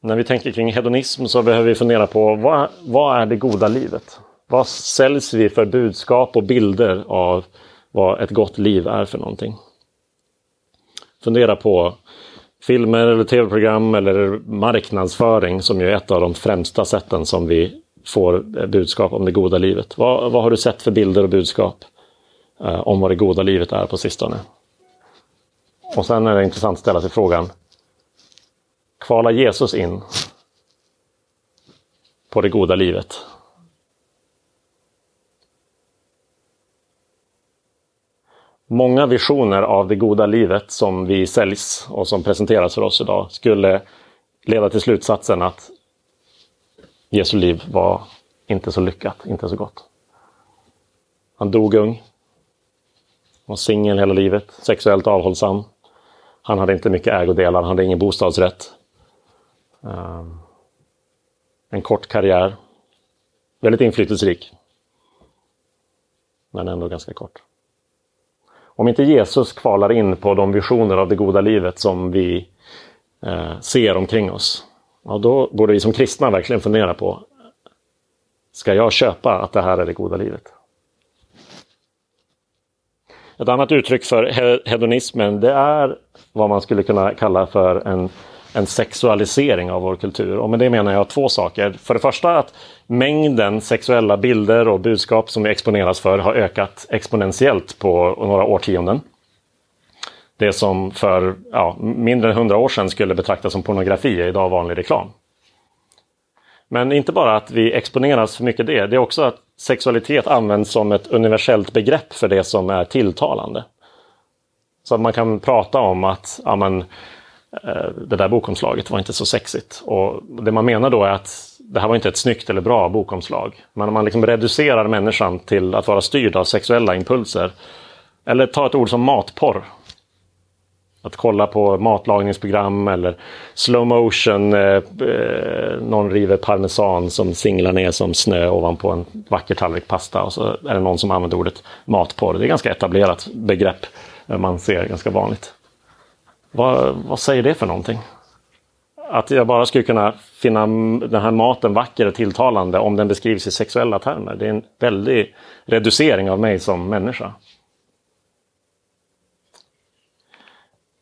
När vi tänker kring hedonism så behöver vi fundera på vad, vad är det goda livet? Vad säljs vi för budskap och bilder av vad ett gott liv är för någonting. Fundera på filmer eller tv-program eller marknadsföring som ju är ett av de främsta sätten som vi får budskap om det goda livet. Vad, vad har du sett för bilder och budskap eh, om vad det goda livet är på sistone? Och sen är det intressant att ställa sig frågan, kvalar Jesus in på det goda livet? Många visioner av det goda livet som vi säljs och som presenteras för oss idag skulle leda till slutsatsen att Jesu liv var inte så lyckat, inte så gott. Han dog ung. Var singel hela livet, sexuellt avhållsam. Han hade inte mycket ägodelar, han hade ingen bostadsrätt. Ehm, en kort karriär. Väldigt inflytelserik. Men ändå ganska kort. Om inte Jesus kvalar in på de visioner av det goda livet som vi eh, ser omkring oss, ja, då borde vi som kristna verkligen fundera på, ska jag köpa att det här är det goda livet? Ett annat uttryck för hedonismen det är vad man skulle kunna kalla för en en sexualisering av vår kultur. Och med det menar jag två saker. För det första att mängden sexuella bilder och budskap som vi exponeras för har ökat exponentiellt på några årtionden. Det som för ja, mindre än hundra år sedan skulle betraktas som pornografi är idag vanlig reklam. Men inte bara att vi exponeras för mycket det, det är också att sexualitet används som ett universellt begrepp för det som är tilltalande. Så att man kan prata om att ja, men, eh, det där bokomslaget var inte så sexigt. Och det man menar då är att det här var inte ett snyggt eller bra bokomslag. Men om man liksom reducerar människan till att vara styrd av sexuella impulser. Eller ta ett ord som matporr. Att kolla på matlagningsprogram eller slow motion, eh, eh, någon river parmesan som singlar ner som snö ovanpå en vacker tallrik pasta och så är det någon som använder ordet matporr. Det är ganska etablerat begrepp eh, man ser ganska vanligt. Vad, vad säger det för någonting? Att jag bara skulle kunna finna den här maten vacker och tilltalande om den beskrivs i sexuella termer. Det är en väldig reducering av mig som människa.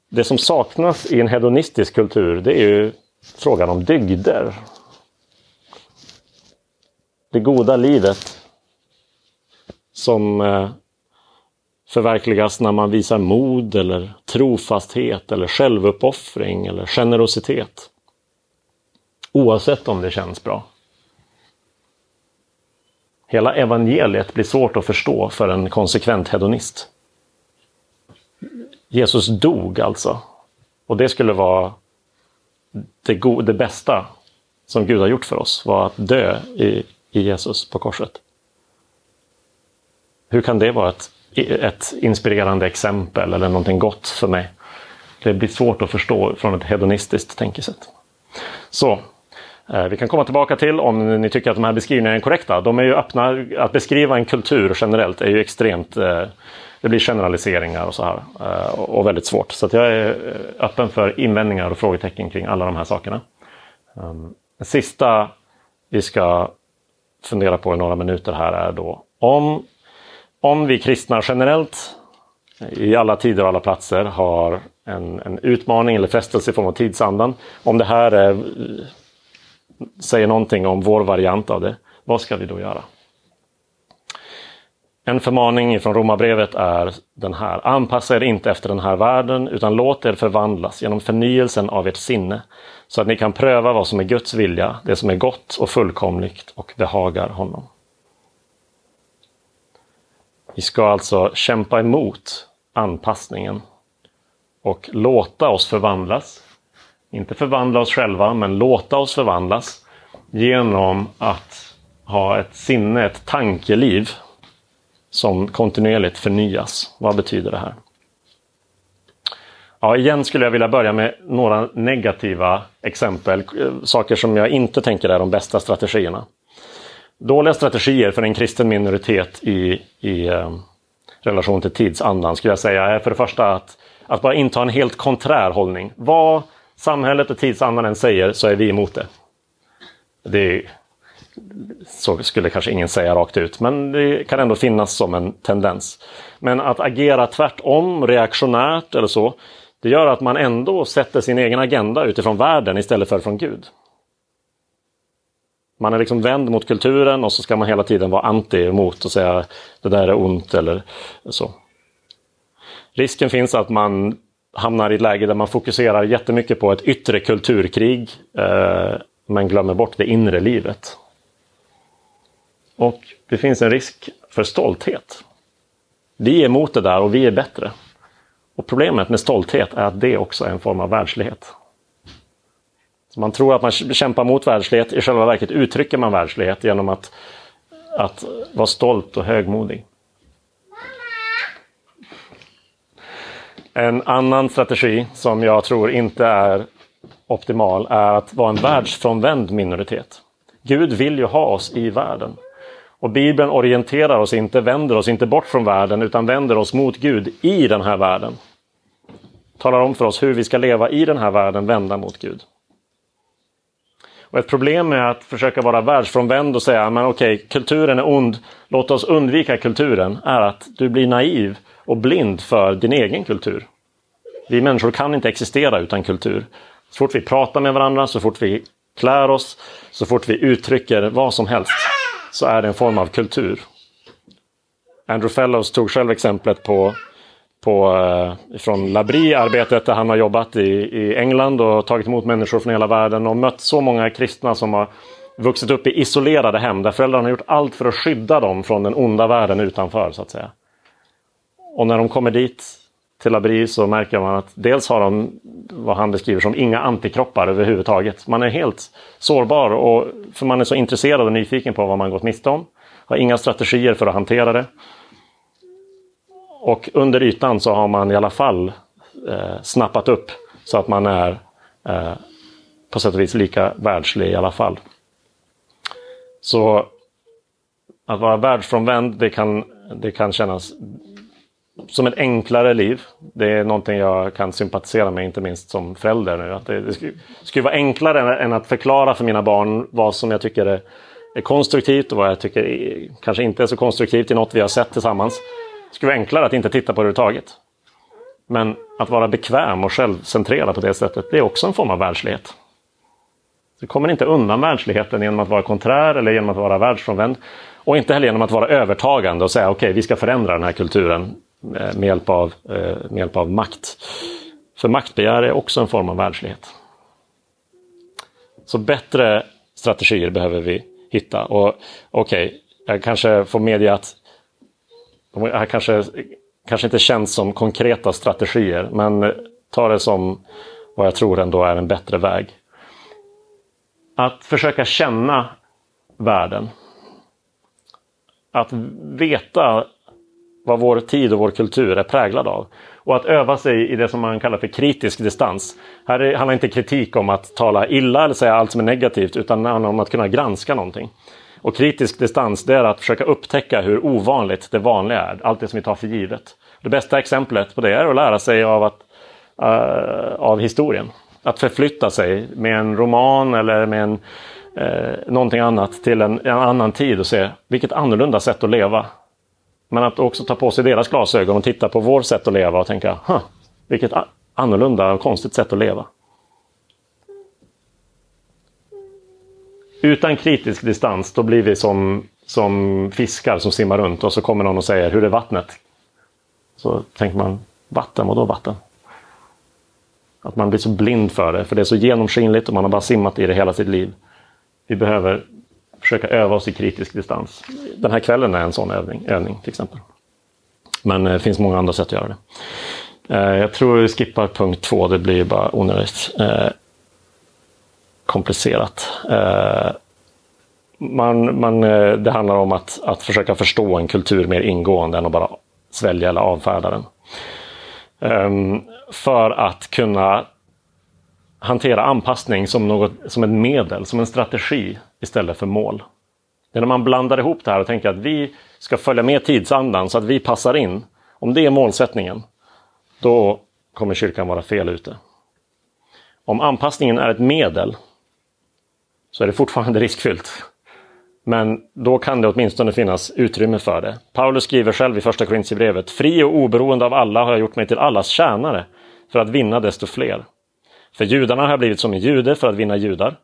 Det som saknas i en hedonistisk kultur det är ju frågan om dygder. Det goda livet som eh, förverkligas när man visar mod eller trofasthet eller självuppoffring eller generositet. Oavsett om det känns bra. Hela evangeliet blir svårt att förstå för en konsekvent hedonist. Jesus dog alltså. Och det skulle vara det, det bästa som Gud har gjort för oss, var att dö i, i Jesus på korset. Hur kan det vara ett ett inspirerande exempel eller någonting gott för mig. Det blir svårt att förstå från ett hedonistiskt tänkesätt. Så, eh, vi kan komma tillbaka till om ni tycker att de här beskrivningarna är korrekta. De är ju öppna, att beskriva en kultur generellt är ju extremt, eh, det blir generaliseringar och så här. Eh, och väldigt svårt. Så jag är eh, öppen för invändningar och frågetecken kring alla de här sakerna. Ehm, det sista vi ska fundera på i några minuter här är då om om vi kristna generellt i alla tider och alla platser har en, en utmaning eller frestelse i form av tidsandan. Om det här är, eh, säger någonting om vår variant av det, vad ska vi då göra? En förmaning från Romarbrevet är den här. Anpassa er inte efter den här världen utan låt er förvandlas genom förnyelsen av ert sinne så att ni kan pröva vad som är Guds vilja, det som är gott och fullkomligt och behagar honom. Vi ska alltså kämpa emot anpassningen och låta oss förvandlas. Inte förvandla oss själva, men låta oss förvandlas genom att ha ett sinne, ett tankeliv som kontinuerligt förnyas. Vad betyder det här? Ja, igen skulle jag vilja börja med några negativa exempel, eh, saker som jag inte tänker är de bästa strategierna dåliga strategier för en kristen minoritet i, i eh, relation till tidsandan skulle jag säga är för det första att, att bara inta en helt konträr hållning. Vad samhället och tidsandan än säger så är vi emot det. Det är så skulle kanske ingen säga rakt ut, men det kan ändå finnas som en tendens. Men att agera tvärtom, reaktionärt eller så, det gör att man ändå sätter sin egen agenda utifrån världen istället för från Gud. Man är liksom vänd mot kulturen och så ska man hela tiden vara anti emot och säga det där är ont eller så. Risken finns att man hamnar i ett läge där man fokuserar jättemycket på ett yttre kulturkrig eh, men glömmer bort det inre livet. Och det finns en risk för stolthet. Vi är emot det där och vi är bättre. Och problemet med stolthet är att det också är en form av världslighet. Så man tror att man kämpar mot världslighet, i själva verket uttrycker man världslighet genom att, att vara stolt och högmodig. En annan strategi som jag tror inte är optimal är att vara en världsfrånvänd minoritet. Gud vill ju ha oss i världen. Och Bibeln orienterar oss inte, vänder oss inte bort från världen utan vänder oss mot Gud i den här världen. Talar om för oss hur vi ska leva i den här världen, vända mot Gud. Och ett problem med att försöka vara världsfrånvänd och säga men okej, kulturen är ond, låt oss undvika kulturen, är att du blir naiv och blind för din egen kultur. Vi människor kan inte existera utan kultur. Så fort vi pratar med varandra, så fort vi klär oss, så fort vi uttrycker vad som helst, så är det en form av kultur. Andrew Fellows tog själv exemplet på, på, eh, från Labri-arbetet där han har jobbat i, i England och tagit emot människor från hela världen och mött så många kristna som har vuxit upp i isolerade hem där föräldrarna har gjort allt för att skydda dem från den onda världen utanför. så att säga. Och när de kommer dit till Labri så märker man att dels har de vad han beskriver som inga antikroppar överhuvudtaget. Man är helt sårbar och för man är så intresserad och nyfiken på vad man gått miste om. Har inga strategier för att hantera det. Och under ytan så har man i alla fall eh, snappat upp så att man är eh, på sätt och vis lika världslig i alla fall. Så att vara världsfrånvänd, det kan, det kan kännas som ett enklare liv. Det är någonting jag kan sympatisera med, inte minst som förälder nu. Att det, det skulle, skulle vara enklare än att förklara för mina barn vad som jag tycker är, är konstruktivt och vad jag tycker är, kanske inte är så konstruktivt i något vi har sett tillsammans. Det skulle vara enklare att inte titta på det överhuvudtaget. Men att vara bekväm och självcentrerad på det sättet, det är också en form av världslighet. Du kommer inte undan världsligheten genom att vara konträr eller genom att vara världsfrånvänd. Och inte heller genom att vara övertagande och säga okej, okay, vi ska förändra den här kulturen Eh, med hjälp, av, eh, med hjälp av makt. För maktbegär är också en form av världslighet. Så bättre strategier behöver vi hitta. Och Okej, okay, jag kanske får medge att de här kanske, kanske inte känns som konkreta strategier, men ta det som vad jag tror ändå är en bättre väg. Att försöka känna världen. Att veta vad vår tid och vår kultur är präglad av. Och att öva sig i det som man kallar för kritisk distans. Här handlar inte kritik om att tala illa eller säga allt som är negativt utan det handlar om att kunna granska någonting. Och kritisk distans det är att försöka upptäcka hur ovanligt det vanliga är. Allt det som vi tar för givet. Det bästa exemplet på det är att lära sig av, att, uh, av historien. Att förflytta sig med en roman eller med en, uh, någonting annat till en, en annan tid och se vilket annorlunda sätt att leva men att också ta på sig deras glasögon och titta på vårt sätt att leva och tänka, huh, vilket annorlunda och konstigt sätt att leva. Utan kritisk distans, då blir vi som, som fiskar som simmar runt och så kommer någon och säger, hur är vattnet? Så tänker man, vatten, vadå vatten? Att man blir så blind för det, för det är så genomskinligt och man har bara simmat i det hela sitt liv. Vi behöver försöka öva oss i kritisk distans. Den här kvällen är en sån övning, övning till exempel. Men det finns många andra sätt att göra det. Eh, jag tror vi skippar punkt två, det blir bara onödigt eh, komplicerat. Man, man, det handlar om att, att försöka förstå en kultur mer ingående än att bara svälja eller avfärda den. Ehm, för att kunna hantera anpassning som, något, som ett medel, som en strategi istället för mål. Det är när man blandar ihop det här och tänker att vi ska följa med tidsandan så att vi passar in. Om det är målsättningen, då kommer kyrkan vara fel ute. Om anpassningen är ett medel så är det fortfarande (laughs) riskfyllt. Men då kan det åtminstone finnas utrymme för det. Paulus skriver själv i första Korintierbrevet Fri och oberoende av alla har jag gjort mig till allas tjänare för att vinna desto fler. För judarna har jag blivit som en jude för att vinna judar.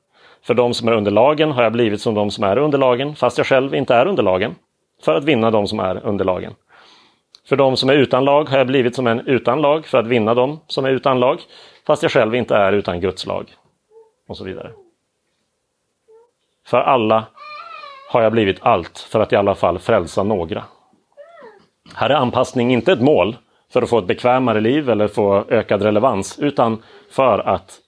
För de som är under lagen har jag blivit som de som är under lagen, fast jag själv inte är under lagen, för att vinna de som är under lagen. För de som är utan lag har jag blivit som en utan lag för att vinna de som är utan lag, fast jag själv inte är utan Guds lag. Och så vidare. För alla har jag blivit allt för att i alla fall frälsa några. Här är anpassning inte ett mål för att få ett bekvämare liv eller få ökad relevans, utan för att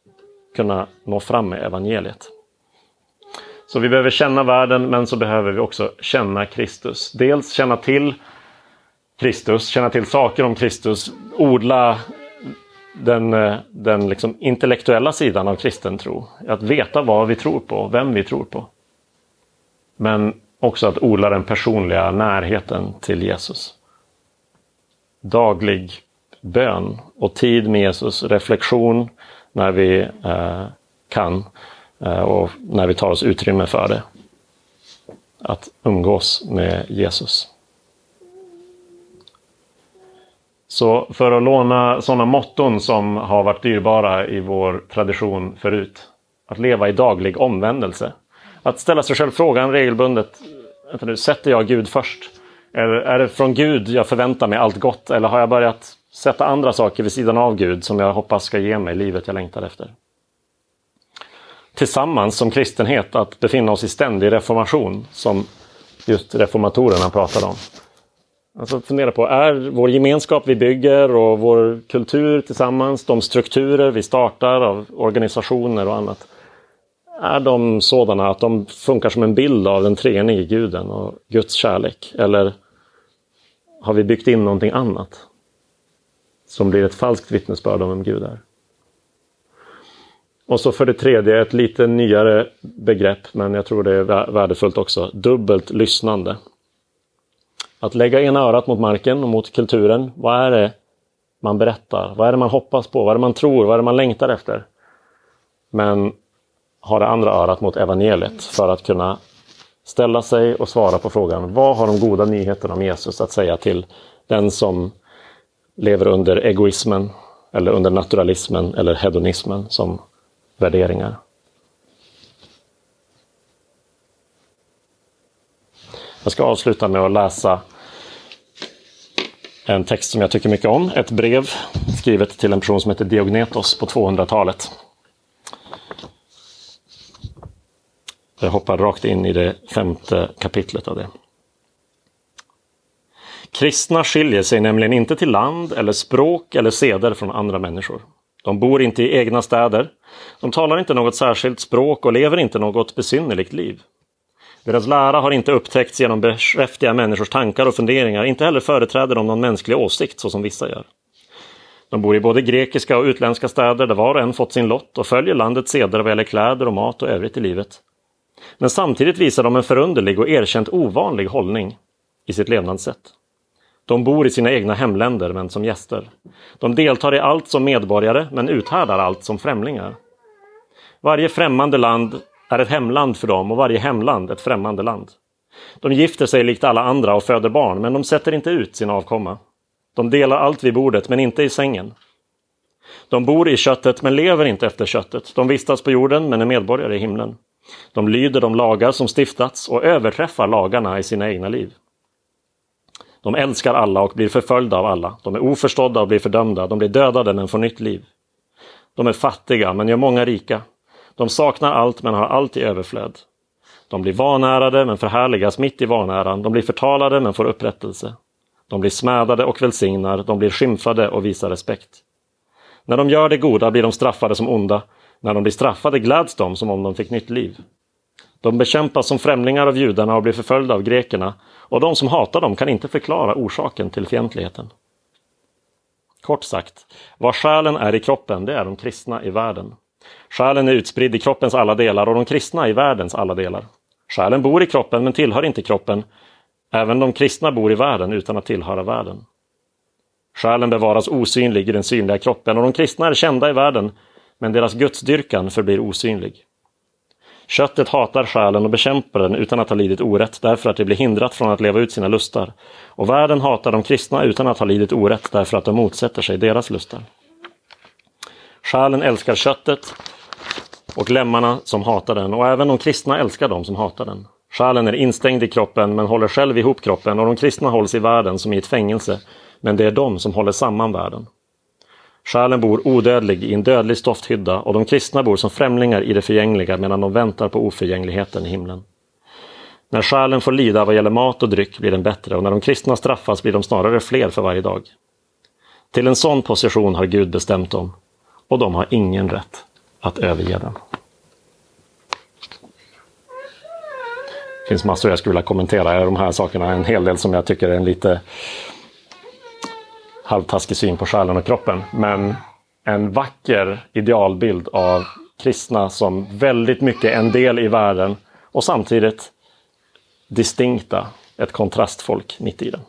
kunna nå fram med evangeliet. Så vi behöver känna världen, men så behöver vi också känna Kristus. Dels känna till Kristus, känna till saker om Kristus, odla den, eh, den liksom intellektuella sidan av kristen tro. Att veta vad vi tror på, vem vi tror på. Men också att odla den personliga närheten till Jesus. Daglig bön och tid med Jesus, reflektion när vi eh, kan eh, Eh, och när vi tar oss utrymme för det. Att umgås med Jesus. Så för att låna sådana motton som har varit dyrbara i vår tradition förut. Att leva i daglig omvändelse. Att ställa sig själv frågan regelbundet. Vänta nu, sätter jag Gud först? Eller är det från Gud jag förväntar mig allt gott? Eller har jag börjat sätta andra saker vid sidan av Gud som jag hoppas ska ge mig livet jag längtar efter? Tillsammans som kristenhet att befinna oss i ständig reformation som just reformatorerna pratade om. Alltså fundera på, är vår gemenskap vi bygger och vår kultur tillsammans, de strukturer vi startar av organisationer och annat, är de sådana att de funkar som en bild av den treenige guden och Guds kärlek? Eller har vi byggt in någonting annat som blir ett falskt vittnesbörd om vem Gud är? Och så för det tredje, ett lite nyare begrepp, men jag tror det är värdefullt också, dubbelt lyssnande. Att lägga ena örat mot marken och mot kulturen. Vad är det man berättar? Vad är det man hoppas på? Vad är det man tror? Vad är det man längtar efter? Men ha det andra örat mot evangeliet för att kunna ställa sig och svara på frågan vad har de goda nyheterna om Jesus att säga till den som lever under egoismen eller under naturalismen eller hedonismen som värderingar. Jag ska avsluta med att läsa en text som jag tycker mycket om. Ett brev skrivet till en person som heter Diognetos på 200-talet. Jag hoppar rakt in i det femte kapitlet av det. Kristna skiljer sig nämligen inte till land eller språk eller seder från andra människor. De bor inte i egna städer. De talar inte något särskilt språk och lever inte något besynnerligt liv. Deras lära har inte upptäckts genom beskäftiga människors tankar och funderingar, inte heller företräder de någon mänsklig åsikt så som vissa gör. De bor i både grekiska och utländska städer där var och en fått sin lott och följer landets seder vad gäller kläder och mat och övrigt i livet. Men samtidigt visar de en förunderlig och erkänt ovanlig hållning i sitt levnadssätt. De bor i sina egna hemländer men som gäster. De deltar i allt som medborgare men uthärdar allt som främlingar. Varje främmande land är ett hemland för dem och varje hemland ett främmande land. De gifter sig likt alla andra och föder barn, men de sätter inte ut sin avkomma. De delar allt vid bordet, men inte i sängen. De bor i köttet, men lever inte efter köttet. De vistas på jorden, men är medborgare i himlen. De lyder de lagar som stiftats och överträffar lagarna i sina egna liv. De älskar alla och blir förföljda av alla. De är oförstådda och blir fördömda. De blir dödade men får nytt liv. De är fattiga men gör många rika. De saknar allt men har allt i överflöd. De blir vanärade men förhärligas mitt i vanäran. De blir förtalade men får upprättelse. De blir smädade och välsignar. De blir skymfade och visar respekt. När de gör det goda blir de straffade som onda. När de blir straffade gläds de som om de fick nytt liv. De bekämpas som främlingar av judarna och blir förföljda av grekerna och de som hatar dem kan inte förklara orsaken till fientligheten. Kort sagt, vad själen är i kroppen, det är de kristna i världen. Själen är utspridd i kroppens alla delar och de kristna i världens alla delar. Själen bor i kroppen men tillhör inte kroppen. Även de kristna bor i världen utan att tillhöra världen. Själen bevaras osynlig i den synliga kroppen och de kristna är kända i världen men deras gudsdyrkan förblir osynlig. Köttet hatar själen och bekämpar den utan att ha lidit orätt därför att det blir hindrat från att leva ut sina lustar. Och världen hatar de kristna utan att ha lidit orätt därför att de motsätter sig deras lustar. Själen älskar köttet och lemmarna som hatar den och även de kristna älskar de som hatar den. Själen är instängd i kroppen men håller själv ihop kroppen och de kristna hålls i världen som i ett fängelse men det är de som håller samman världen. Själen bor odödlig i en dödlig stofthydda och de kristna bor som främlingar i det förgängliga medan de väntar på oförgängligheten i himlen. När själen får lida vad gäller mat och dryck blir den bättre och när de kristna straffas blir de snarare fler för varje dag. Till en sån position har Gud bestämt dem och de har ingen rätt att överge den. Det finns massor jag skulle vilja kommentera de här sakerna. En hel del som jag tycker är en lite halvtaskig syn på själen och kroppen. Men en vacker idealbild av kristna som väldigt mycket en del i världen och samtidigt distinkta, ett kontrastfolk mitt i den.